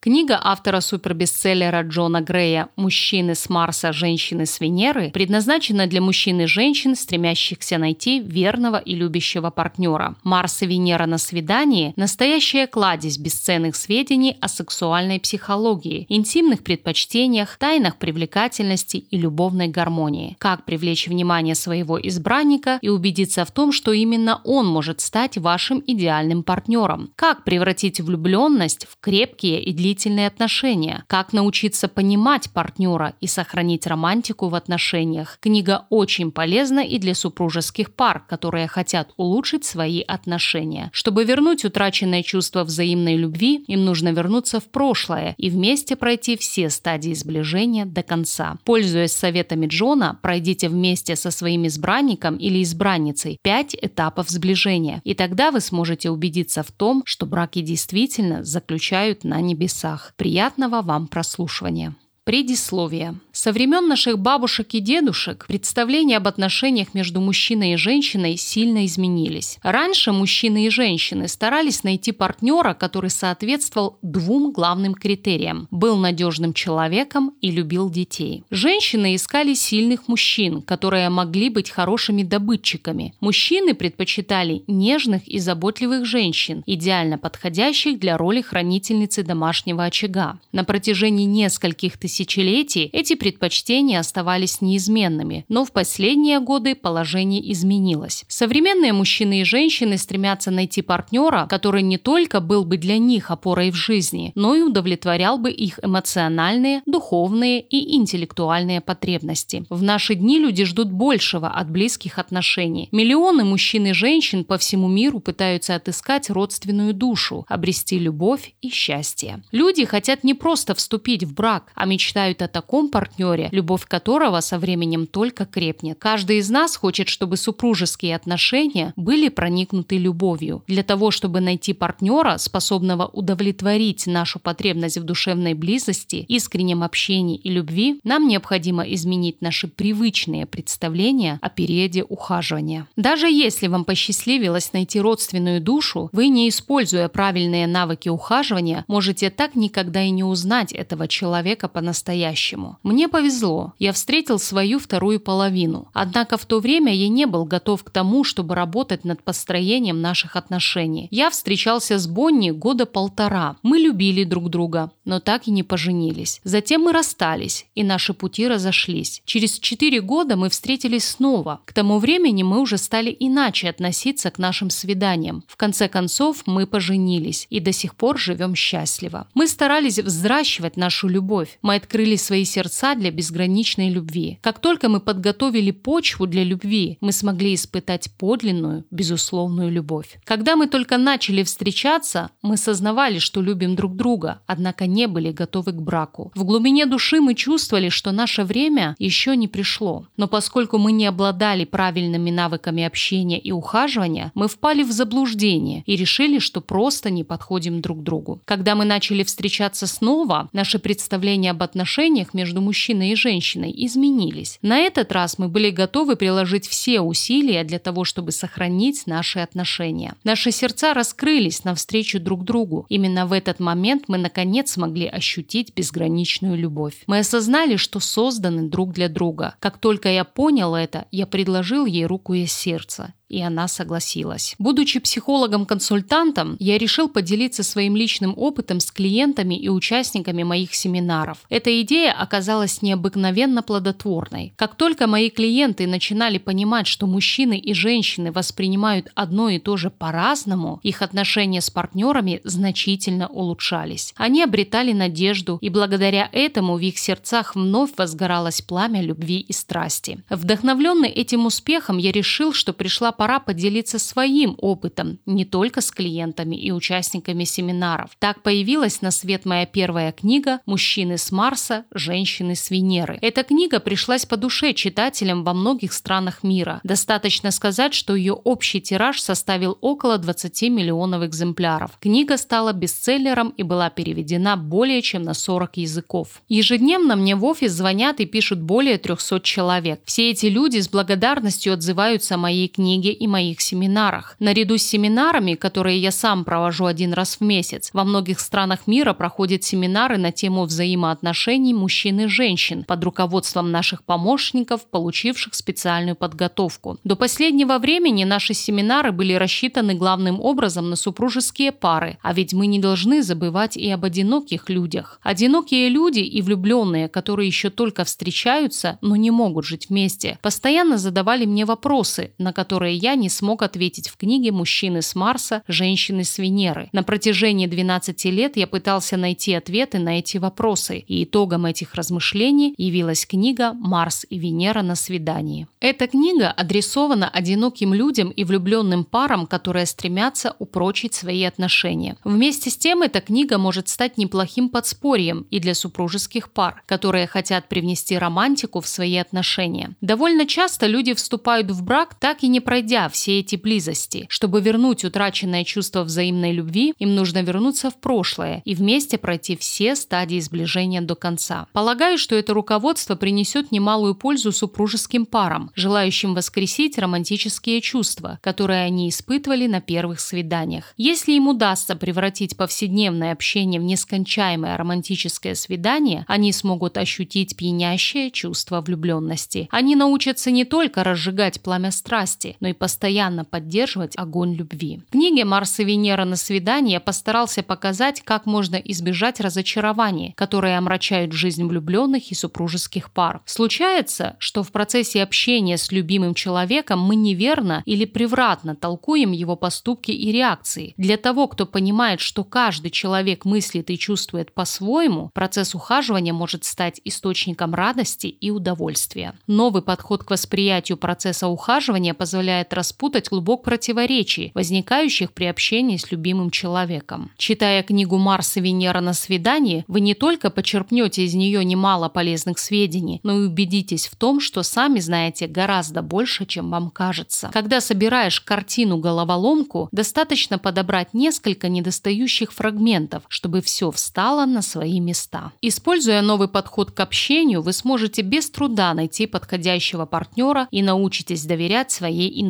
Книга автора супербестселлера Джона Грея «Мужчины с Марса, женщины с Венеры» предназначена для мужчин и женщин, стремящихся найти верного и любящего партнера. Марс и Венера на свидании – настоящая кладезь бесценных сведений о сексуальной психологии, интимных предпочтениях, тайнах привлекательности и любовной гармонии. Как привлечь внимание своего избранника и убедиться в том, что именно он может стать вашим идеальным партнером. Как превратить влюбленность в крепкие и длительные длительные отношения, как научиться понимать партнера и сохранить романтику в отношениях. Книга очень полезна и для супружеских пар, которые хотят улучшить свои отношения. Чтобы вернуть утраченное чувство взаимной любви, им нужно вернуться в прошлое и вместе пройти все стадии сближения до конца. Пользуясь советами Джона, пройдите вместе со своим избранником или избранницей пять этапов сближения, и тогда вы сможете убедиться в том, что браки действительно заключают на небесах небесах. Приятного вам прослушивания. Предисловие. Со времен наших бабушек и дедушек представления об отношениях между мужчиной и женщиной сильно изменились. Раньше мужчины и женщины старались найти партнера, который соответствовал двум главным критериям – был надежным человеком и любил детей. Женщины искали сильных мужчин, которые могли быть хорошими добытчиками. Мужчины предпочитали нежных и заботливых женщин, идеально подходящих для роли хранительницы домашнего очага. На протяжении нескольких тысячелетий эти предпочтения оставались неизменными, но в последние годы положение изменилось. Современные мужчины и женщины стремятся найти партнера, который не только был бы для них опорой в жизни, но и удовлетворял бы их эмоциональные, духовные и интеллектуальные потребности. В наши дни люди ждут большего от близких отношений. Миллионы мужчин и женщин по всему миру пытаются отыскать родственную душу, обрести любовь и счастье. Люди хотят не просто вступить в брак, а мечтают о таком партнере, любовь которого со временем только крепнет. Каждый из нас хочет, чтобы супружеские отношения были проникнуты любовью. Для того, чтобы найти партнера, способного удовлетворить нашу потребность в душевной близости, искреннем общении и любви, нам необходимо изменить наши привычные представления о периоде ухаживания. Даже если вам посчастливилось найти родственную душу, вы, не используя правильные навыки ухаживания, можете так никогда и не узнать этого человека по-настоящему. Мне повезло, я встретил свою вторую половину. Однако в то время я не был готов к тому, чтобы работать над построением наших отношений. Я встречался с Бонни года полтора. Мы любили друг друга, но так и не поженились. Затем мы расстались, и наши пути разошлись. Через четыре года мы встретились снова. К тому времени мы уже стали иначе относиться к нашим свиданиям. В конце концов, мы поженились и до сих пор живем счастливо. Мы старались взращивать нашу любовь. Мы открыли свои сердца для безграничной любви. Как только мы подготовили почву для любви, мы смогли испытать подлинную, безусловную любовь. Когда мы только начали встречаться, мы сознавали, что любим друг друга, однако не были готовы к браку. В глубине души мы чувствовали, что наше время еще не пришло. Но поскольку мы не обладали правильными навыками общения и ухаживания, мы впали в заблуждение и решили, что просто не подходим друг другу. Когда мы начали встречаться снова, наше представление об отношениях между мужчиной и женщиной изменились. На этот раз мы были готовы приложить все усилия для того, чтобы сохранить наши отношения. Наши сердца раскрылись навстречу друг другу. Именно в этот момент мы наконец смогли ощутить безграничную любовь. Мы осознали, что созданы друг для друга. Как только я понял это, я предложил ей руку и сердце и она согласилась. Будучи психологом-консультантом, я решил поделиться своим личным опытом с клиентами и участниками моих семинаров. Эта идея оказалась необыкновенно плодотворной. Как только мои клиенты начинали понимать, что мужчины и женщины воспринимают одно и то же по-разному, их отношения с партнерами значительно улучшались. Они обретали надежду, и благодаря этому в их сердцах вновь возгоралось пламя любви и страсти. Вдохновленный этим успехом, я решил, что пришла пора поделиться своим опытом не только с клиентами и участниками семинаров. Так появилась на свет моя первая книга «Мужчины с Марса, женщины с Венеры». Эта книга пришлась по душе читателям во многих странах мира. Достаточно сказать, что ее общий тираж составил около 20 миллионов экземпляров. Книга стала бестселлером и была переведена более чем на 40 языков. Ежедневно мне в офис звонят и пишут более 300 человек. Все эти люди с благодарностью отзываются о моей книге книге и моих семинарах. Наряду с семинарами, которые я сам провожу один раз в месяц, во многих странах мира проходят семинары на тему взаимоотношений мужчин и женщин под руководством наших помощников, получивших специальную подготовку. До последнего времени наши семинары были рассчитаны главным образом на супружеские пары, а ведь мы не должны забывать и об одиноких людях. Одинокие люди и влюбленные, которые еще только встречаются, но не могут жить вместе, постоянно задавали мне вопросы, на которые я не смог ответить в книге «Мужчины с Марса, женщины с Венеры». На протяжении 12 лет я пытался найти ответы на эти вопросы, и итогом этих размышлений явилась книга «Марс и Венера на свидании». Эта книга адресована одиноким людям и влюбленным парам, которые стремятся упрочить свои отношения. Вместе с тем, эта книга может стать неплохим подспорьем и для супружеских пар, которые хотят привнести романтику в свои отношения. Довольно часто люди вступают в брак, так и не пройдя все эти близости. Чтобы вернуть утраченное чувство взаимной любви, им нужно вернуться в прошлое и вместе пройти все стадии сближения до конца. Полагаю, что это руководство принесет немалую пользу супружеским парам, желающим воскресить романтические чувства, которые они испытывали на первых свиданиях. Если им удастся превратить повседневное общение в нескончаемое романтическое свидание, они смогут ощутить пьянящее чувство влюбленности. Они научатся не только разжигать пламя страсти, но и постоянно поддерживать огонь любви. В книге «Марс и Венера на свидании» я постарался показать, как можно избежать разочарований, которые омрачают жизнь влюбленных и супружеских пар. Случается, что в процессе общения с любимым человеком мы неверно или превратно толкуем его поступки и реакции. Для того, кто понимает, что каждый человек мыслит и чувствует по-своему, процесс ухаживания может стать источником радости и удовольствия. Новый подход к восприятию процесса ухаживания позволяет распутать клубок противоречий, возникающих при общении с любимым человеком. Читая книгу «Марс и Венера на свидании», вы не только почерпнете из нее немало полезных сведений, но и убедитесь в том, что сами знаете гораздо больше, чем вам кажется. Когда собираешь картину-головоломку, достаточно подобрать несколько недостающих фрагментов, чтобы все встало на свои места. Используя новый подход к общению, вы сможете без труда найти подходящего партнера и научитесь доверять своей интуиции.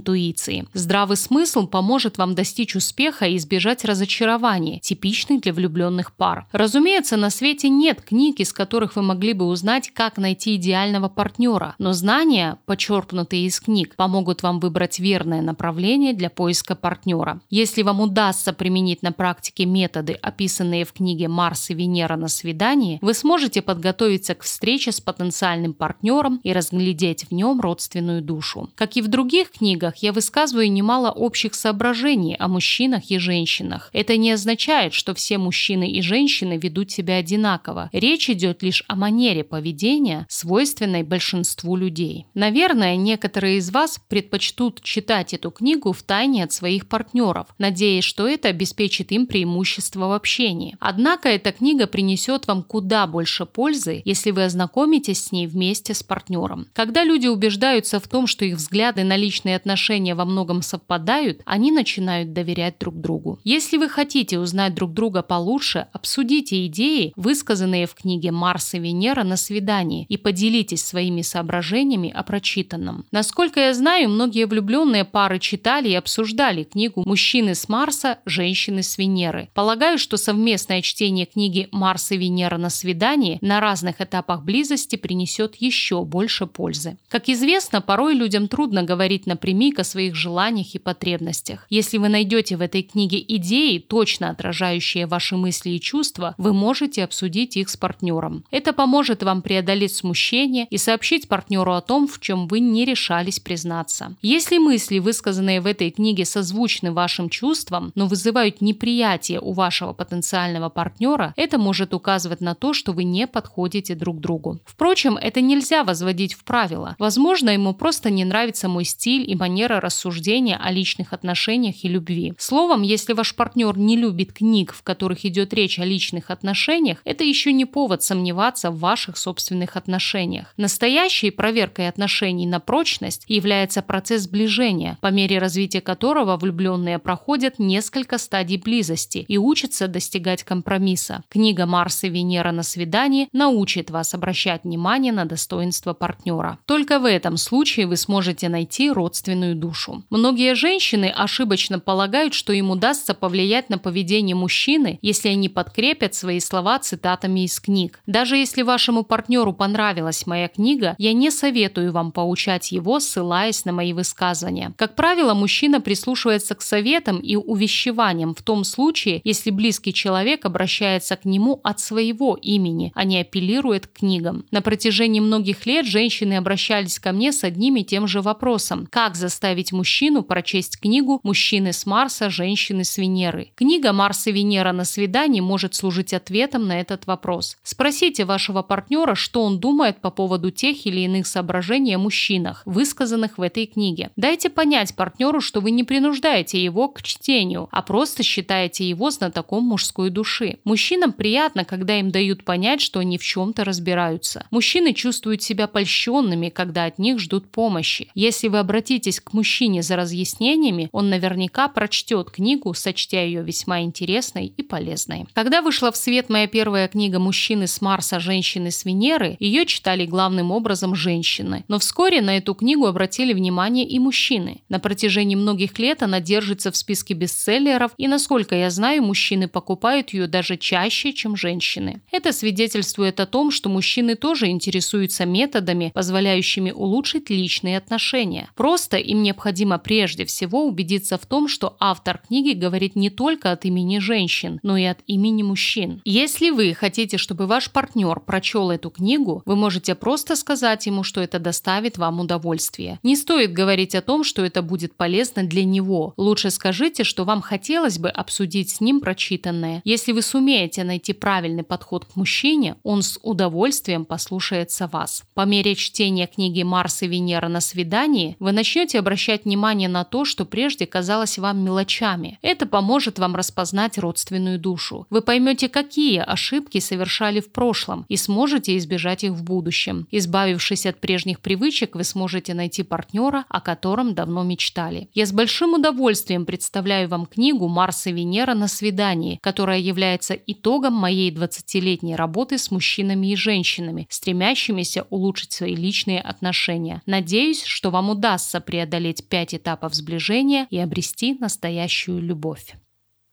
Здравый смысл поможет вам достичь успеха и избежать разочарования, типичных для влюбленных пар. Разумеется, на свете нет книг, из которых вы могли бы узнать, как найти идеального партнера, но знания, почерпнутые из книг, помогут вам выбрать верное направление для поиска партнера. Если вам удастся применить на практике методы, описанные в книге «Марс и Венера на свидании», вы сможете подготовиться к встрече с потенциальным партнером и разглядеть в нем родственную душу. Как и в других книгах, я высказываю немало общих соображений о мужчинах и женщинах. Это не означает, что все мужчины и женщины ведут себя одинаково. Речь идет лишь о манере поведения, свойственной большинству людей. Наверное, некоторые из вас предпочтут читать эту книгу в тайне от своих партнеров, надеясь, что это обеспечит им преимущество в общении. Однако эта книга принесет вам куда больше пользы, если вы ознакомитесь с ней вместе с партнером. Когда люди убеждаются в том, что их взгляды на личные отношения во многом совпадают, они начинают доверять друг другу. Если вы хотите узнать друг друга получше, обсудите идеи, высказанные в книге «Марс и Венера на свидании» и поделитесь своими соображениями о прочитанном. Насколько я знаю, многие влюбленные пары читали и обсуждали книгу «Мужчины с Марса, женщины с Венеры». Полагаю, что совместное чтение книги «Марс и Венера на свидании» на разных этапах близости принесет еще больше пользы. Как известно, порой людям трудно говорить напрямик о своих желаниях и потребностях. Если вы найдете в этой книге идеи, точно отражающие ваши мысли и чувства, вы можете обсудить их с партнером. Это поможет вам преодолеть смущение и сообщить партнеру о том, в чем вы не решались признаться. Если мысли, высказанные в этой книге, созвучны вашим чувствам, но вызывают неприятие у вашего потенциального партнера, это может указывать на то, что вы не подходите друг другу. Впрочем, это нельзя возводить в правило. Возможно, ему просто не нравится мой стиль и манера рассуждения о личных отношениях и любви. Словом, если ваш партнер не любит книг, в которых идет речь о личных отношениях, это еще не повод сомневаться в ваших собственных отношениях. Настоящей проверкой отношений на прочность является процесс сближения, по мере развития которого влюбленные проходят несколько стадий близости и учатся достигать компромисса. Книга «Марс и Венера на свидании» научит вас обращать внимание на достоинства партнера. Только в этом случае вы сможете найти родственную родственную душу. Многие женщины ошибочно полагают, что им удастся повлиять на поведение мужчины, если они подкрепят свои слова цитатами из книг. Даже если вашему партнеру понравилась моя книга, я не советую вам поучать его, ссылаясь на мои высказывания. Как правило, мужчина прислушивается к советам и увещеваниям в том случае, если близкий человек обращается к нему от своего имени, а не апеллирует к книгам. На протяжении многих лет женщины обращались ко мне с одним и тем же вопросом. Как заставить мужчину прочесть книгу «Мужчины с Марса, женщины с Венеры»? Книга «Марс и Венера на свидании» может служить ответом на этот вопрос. Спросите вашего партнера, что он думает по поводу тех или иных соображений о мужчинах, высказанных в этой книге. Дайте понять партнеру, что вы не принуждаете его к чтению, а просто считаете его знатоком мужской души. Мужчинам приятно, когда им дают понять, что они в чем-то разбираются. Мужчины чувствуют себя польщенными, когда от них ждут помощи. Если вы обратитесь к мужчине за разъяснениями, он наверняка прочтет книгу, сочтя ее весьма интересной и полезной. Когда вышла в свет моя первая книга «Мужчины с Марса, женщины с Венеры», ее читали главным образом женщины. Но вскоре на эту книгу обратили внимание и мужчины. На протяжении многих лет она держится в списке бестселлеров, и, насколько я знаю, мужчины покупают ее даже чаще, чем женщины. Это свидетельствует о том, что мужчины тоже интересуются методами, позволяющими улучшить личные отношения. Просто им необходимо прежде всего убедиться в том, что автор книги говорит не только от имени женщин, но и от имени мужчин. Если вы хотите, чтобы ваш партнер прочел эту книгу, вы можете просто сказать ему, что это доставит вам удовольствие. Не стоит говорить о том, что это будет полезно для него. Лучше скажите, что вам хотелось бы обсудить с ним прочитанное. Если вы сумеете найти правильный подход к мужчине, он с удовольствием послушается вас. По мере чтения книги «Марс и Венера на свидании» вы начнете обращать внимание на то, что прежде казалось вам мелочами. Это поможет вам распознать родственную душу. Вы поймете, какие ошибки совершали в прошлом и сможете избежать их в будущем. Избавившись от прежних привычек, вы сможете найти партнера, о котором давно мечтали. Я с большим удовольствием представляю вам книгу «Марс и Венера на свидании», которая является итогом моей 20-летней работы с мужчинами и женщинами, стремящимися улучшить свои личные отношения. Надеюсь, что вам удастся преодолеть пять этапов сближения и обрести настоящую любовь.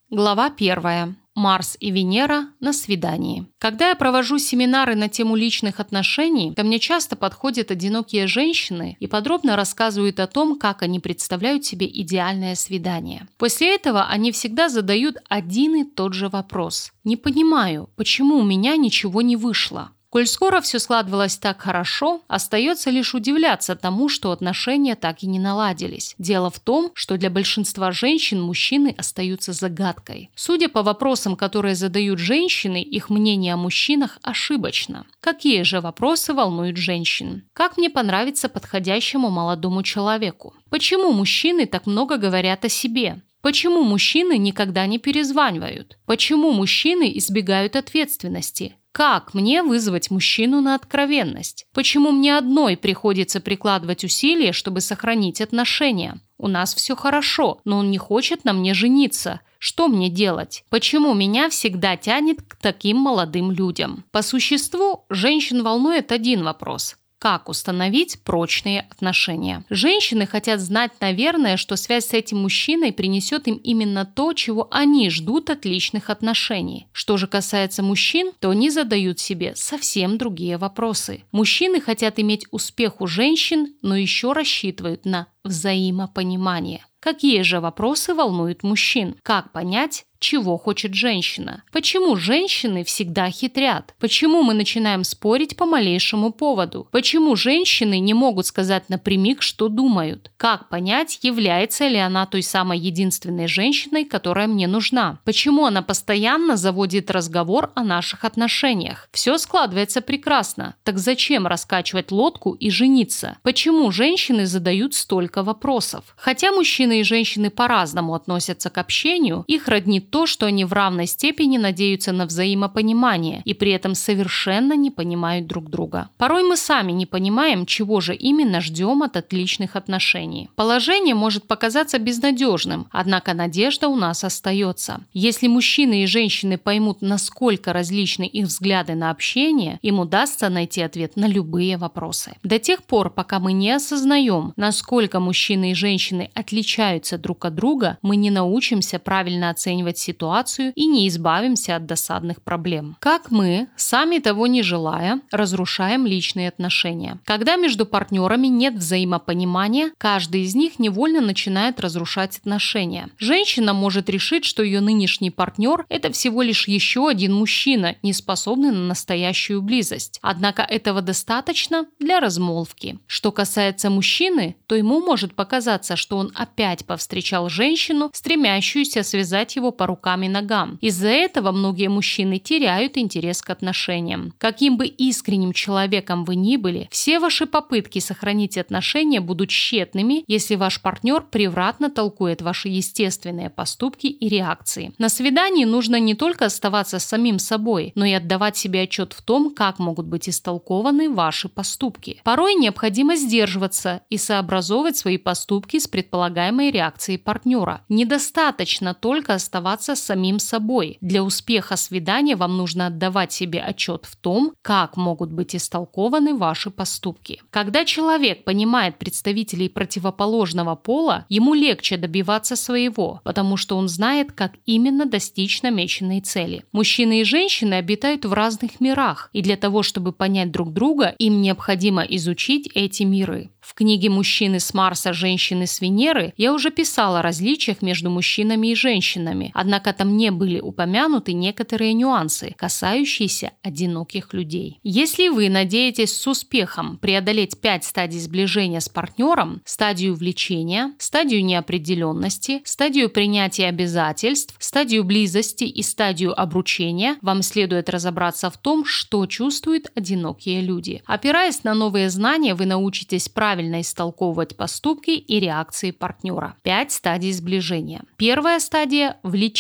Глава первая. Марс и Венера на свидании. Когда я провожу семинары на тему личных отношений, ко мне часто подходят одинокие женщины и подробно рассказывают о том, как они представляют себе идеальное свидание. После этого они всегда задают один и тот же вопрос. Не понимаю, почему у меня ничего не вышло. Коль скоро все складывалось так хорошо, остается лишь удивляться тому, что отношения так и не наладились. Дело в том, что для большинства женщин мужчины остаются загадкой. Судя по вопросам, которые задают женщины, их мнение о мужчинах ошибочно. Какие же вопросы волнуют женщин? Как мне понравится подходящему молодому человеку? Почему мужчины так много говорят о себе? Почему мужчины никогда не перезванивают? Почему мужчины избегают ответственности? Как мне вызвать мужчину на откровенность? Почему мне одной приходится прикладывать усилия, чтобы сохранить отношения? У нас все хорошо, но он не хочет на мне жениться. Что мне делать? Почему меня всегда тянет к таким молодым людям? По существу, женщин волнует один вопрос как установить прочные отношения. Женщины хотят знать, наверное, что связь с этим мужчиной принесет им именно то, чего они ждут от личных отношений. Что же касается мужчин, то они задают себе совсем другие вопросы. Мужчины хотят иметь успех у женщин, но еще рассчитывают на взаимопонимание. Какие же вопросы волнуют мужчин? Как понять, чего хочет женщина. Почему женщины всегда хитрят? Почему мы начинаем спорить по малейшему поводу? Почему женщины не могут сказать напрямик, что думают? Как понять, является ли она той самой единственной женщиной, которая мне нужна? Почему она постоянно заводит разговор о наших отношениях? Все складывается прекрасно. Так зачем раскачивать лодку и жениться? Почему женщины задают столько вопросов? Хотя мужчины и женщины по-разному относятся к общению, их роднит то, что они в равной степени надеются на взаимопонимание и при этом совершенно не понимают друг друга. Порой мы сами не понимаем, чего же именно ждем от отличных отношений. Положение может показаться безнадежным, однако надежда у нас остается. Если мужчины и женщины поймут, насколько различны их взгляды на общение, им удастся найти ответ на любые вопросы. До тех пор, пока мы не осознаем, насколько мужчины и женщины отличаются друг от друга, мы не научимся правильно оценивать ситуацию и не избавимся от досадных проблем. Как мы, сами того не желая, разрушаем личные отношения. Когда между партнерами нет взаимопонимания, каждый из них невольно начинает разрушать отношения. Женщина может решить, что ее нынешний партнер – это всего лишь еще один мужчина, не способный на настоящую близость. Однако этого достаточно для размолвки. Что касается мужчины, то ему может показаться, что он опять повстречал женщину, стремящуюся связать его по рукам и ногам. Из-за этого многие мужчины теряют интерес к отношениям. Каким бы искренним человеком вы ни были, все ваши попытки сохранить отношения будут тщетными, если ваш партнер превратно толкует ваши естественные поступки и реакции. На свидании нужно не только оставаться самим собой, но и отдавать себе отчет в том, как могут быть истолкованы ваши поступки. Порой необходимо сдерживаться и сообразовывать свои поступки с предполагаемой реакцией партнера. Недостаточно только оставаться самим собой. Для успеха свидания вам нужно отдавать себе отчет в том, как могут быть истолкованы ваши поступки. Когда человек понимает представителей противоположного пола, ему легче добиваться своего, потому что он знает, как именно достичь намеченной цели. Мужчины и женщины обитают в разных мирах, и для того, чтобы понять друг друга, им необходимо изучить эти миры. В книге «Мужчины с Марса, женщины с Венеры» я уже писала о различиях между мужчинами и женщинами, однако там не были упомянуты некоторые нюансы, касающиеся одиноких людей. Если вы надеетесь с успехом преодолеть пять стадий сближения с партнером, стадию влечения, стадию неопределенности, стадию принятия обязательств, стадию близости и стадию обручения, вам следует разобраться в том, что чувствуют одинокие люди. Опираясь на новые знания, вы научитесь правильно истолковывать поступки и реакции партнера. Пять стадий сближения. Первая стадия – влечение.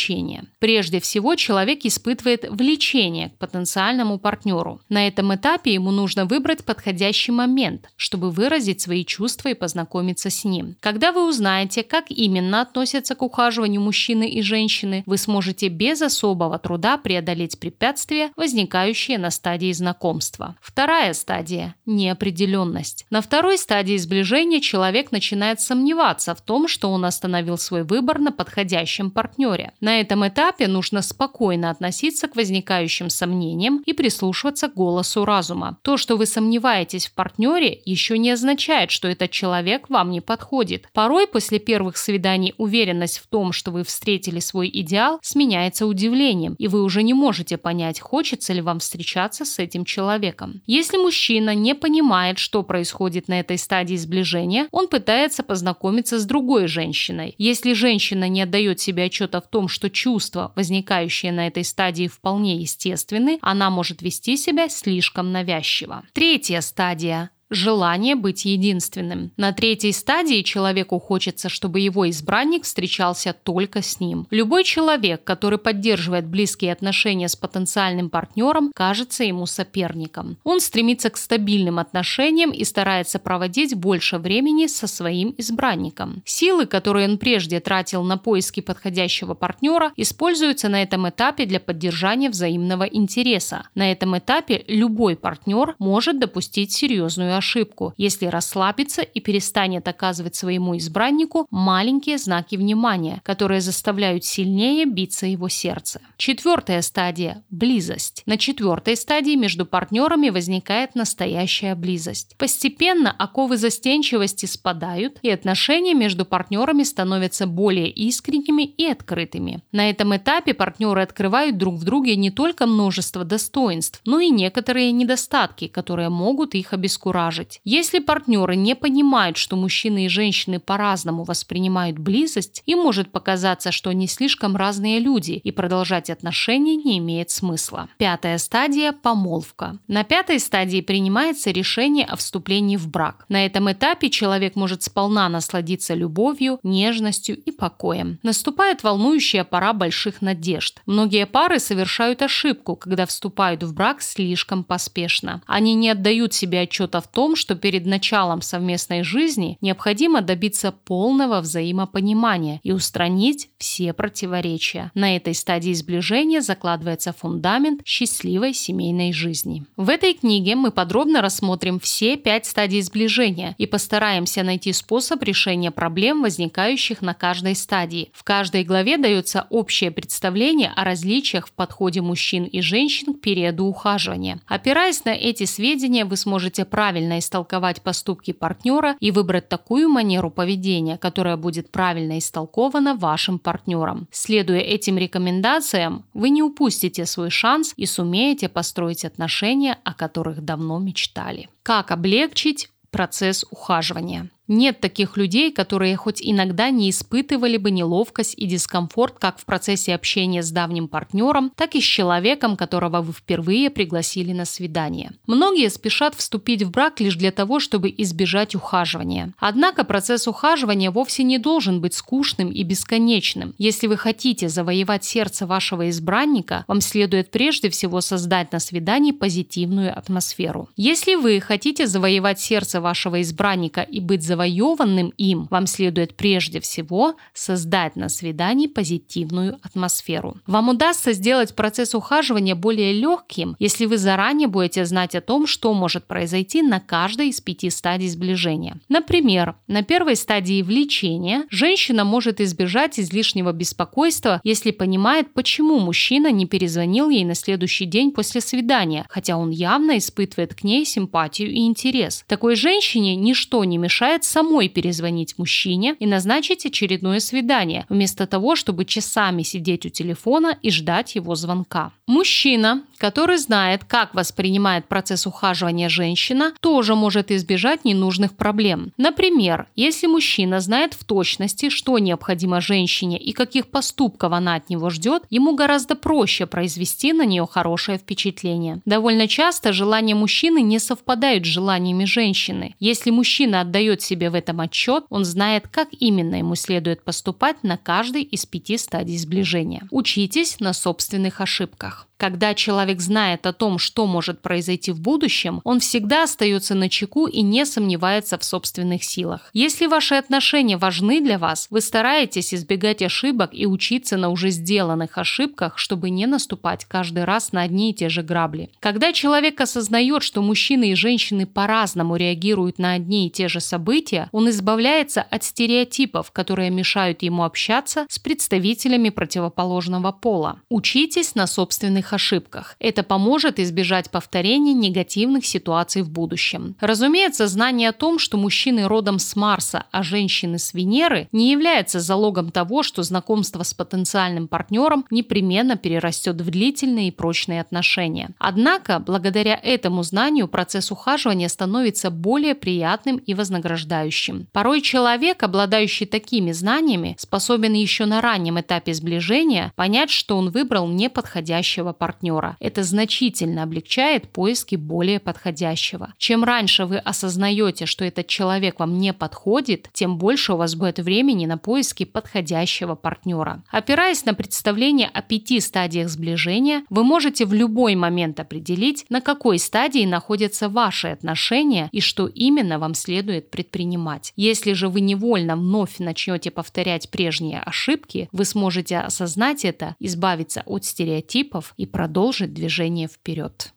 Прежде всего, человек испытывает влечение к потенциальному партнеру. На этом этапе ему нужно выбрать подходящий момент, чтобы выразить свои чувства и познакомиться с ним. Когда вы узнаете, как именно относятся к ухаживанию мужчины и женщины, вы сможете без особого труда преодолеть препятствия, возникающие на стадии знакомства. Вторая стадия – неопределенность. На второй стадии сближения человек начинает сомневаться в том, что он остановил свой выбор на подходящем партнере. На этом этапе нужно спокойно относиться к возникающим сомнениям и прислушиваться к голосу разума. То, что вы сомневаетесь в партнере, еще не означает, что этот человек вам не подходит. Порой после первых свиданий уверенность в том, что вы встретили свой идеал, сменяется удивлением, и вы уже не можете понять, хочется ли вам встречаться с этим человеком. Если мужчина не понимает, что происходит на этой стадии, сближения он пытается познакомиться с другой женщиной. Если женщина не отдает себе отчета в том, что чувства, возникающие на этой стадии, вполне естественны, она может вести себя слишком навязчиво. Третья стадия Желание быть единственным. На третьей стадии человеку хочется, чтобы его избранник встречался только с ним. Любой человек, который поддерживает близкие отношения с потенциальным партнером, кажется ему соперником. Он стремится к стабильным отношениям и старается проводить больше времени со своим избранником. Силы, которые он прежде тратил на поиски подходящего партнера, используются на этом этапе для поддержания взаимного интереса. На этом этапе любой партнер может допустить серьезную ошибку, если расслабится и перестанет оказывать своему избраннику маленькие знаки внимания, которые заставляют сильнее биться его сердце. Четвертая стадия – близость. На четвертой стадии между партнерами возникает настоящая близость. Постепенно оковы застенчивости спадают, и отношения между партнерами становятся более искренними и открытыми. На этом этапе партнеры открывают друг в друге не только множество достоинств, но и некоторые недостатки, которые могут их обескуражить будоражить. Если партнеры не понимают, что мужчины и женщины по-разному воспринимают близость, им может показаться, что они слишком разные люди, и продолжать отношения не имеет смысла. Пятая стадия – помолвка. На пятой стадии принимается решение о вступлении в брак. На этом этапе человек может сполна насладиться любовью, нежностью и покоем. Наступает волнующая пора больших надежд. Многие пары совершают ошибку, когда вступают в брак слишком поспешно. Они не отдают себе отчета в том, что перед началом совместной жизни необходимо добиться полного взаимопонимания и устранить все противоречия. На этой стадии сближения закладывается фундамент счастливой семейной жизни. В этой книге мы подробно рассмотрим все пять стадий сближения и постараемся найти способ решения проблем, возникающих на каждой стадии. В каждой главе дается общее представление о различиях в подходе мужчин и женщин к периоду ухаживания. Опираясь на эти сведения, вы сможете правильно истолковать поступки партнера и выбрать такую манеру поведения, которая будет правильно истолкована вашим партнером. Следуя этим рекомендациям, вы не упустите свой шанс и сумеете построить отношения, о которых давно мечтали. Как облегчить процесс ухаживания? Нет таких людей, которые хоть иногда не испытывали бы неловкость и дискомфорт как в процессе общения с давним партнером, так и с человеком, которого вы впервые пригласили на свидание. Многие спешат вступить в брак лишь для того, чтобы избежать ухаживания. Однако процесс ухаживания вовсе не должен быть скучным и бесконечным. Если вы хотите завоевать сердце вашего избранника, вам следует прежде всего создать на свидании позитивную атмосферу. Если вы хотите завоевать сердце вашего избранника и быть завоеванным им, вам следует прежде всего создать на свидании позитивную атмосферу. Вам удастся сделать процесс ухаживания более легким, если вы заранее будете знать о том, что может произойти на каждой из пяти стадий сближения. Например, на первой стадии влечения женщина может избежать излишнего беспокойства, если понимает, почему мужчина не перезвонил ей на следующий день после свидания, хотя он явно испытывает к ней симпатию и интерес. Такой женщине ничто не мешает самой перезвонить мужчине и назначить очередное свидание, вместо того, чтобы часами сидеть у телефона и ждать его звонка. Мужчина, который знает, как воспринимает процесс ухаживания женщина, тоже может избежать ненужных проблем. Например, если мужчина знает в точности, что необходимо женщине и каких поступков она от него ждет, ему гораздо проще произвести на нее хорошее впечатление. Довольно часто желания мужчины не совпадают с желаниями женщины. Если мужчина отдает себе в этом отчет, он знает, как именно ему следует поступать на каждой из пяти стадий сближения. Учитесь на собственных ошибках. Когда человек знает о том, что может произойти в будущем, он всегда остается на чеку и не сомневается в собственных силах. Если ваши отношения важны для вас, вы стараетесь избегать ошибок и учиться на уже сделанных ошибках, чтобы не наступать каждый раз на одни и те же грабли. Когда человек осознает, что мужчины и женщины по-разному реагируют на одни и те же события, он избавляется от стереотипов, которые мешают ему общаться с представителями противоположного пола. Учитесь на собственных своих ошибках. Это поможет избежать повторения негативных ситуаций в будущем. Разумеется, знание о том, что мужчины родом с Марса, а женщины с Венеры, не является залогом того, что знакомство с потенциальным партнером непременно перерастет в длительные и прочные отношения. Однако, благодаря этому знанию процесс ухаживания становится более приятным и вознаграждающим. Порой человек, обладающий такими знаниями, способен еще на раннем этапе сближения понять, что он выбрал неподходящего партнера. Это значительно облегчает поиски более подходящего. Чем раньше вы осознаете, что этот человек вам не подходит, тем больше у вас будет времени на поиски подходящего партнера. Опираясь на представление о пяти стадиях сближения, вы можете в любой момент определить, на какой стадии находятся ваши отношения и что именно вам следует предпринимать. Если же вы невольно вновь начнете повторять прежние ошибки, вы сможете осознать это, избавиться от стереотипов и продолжить движение вперед.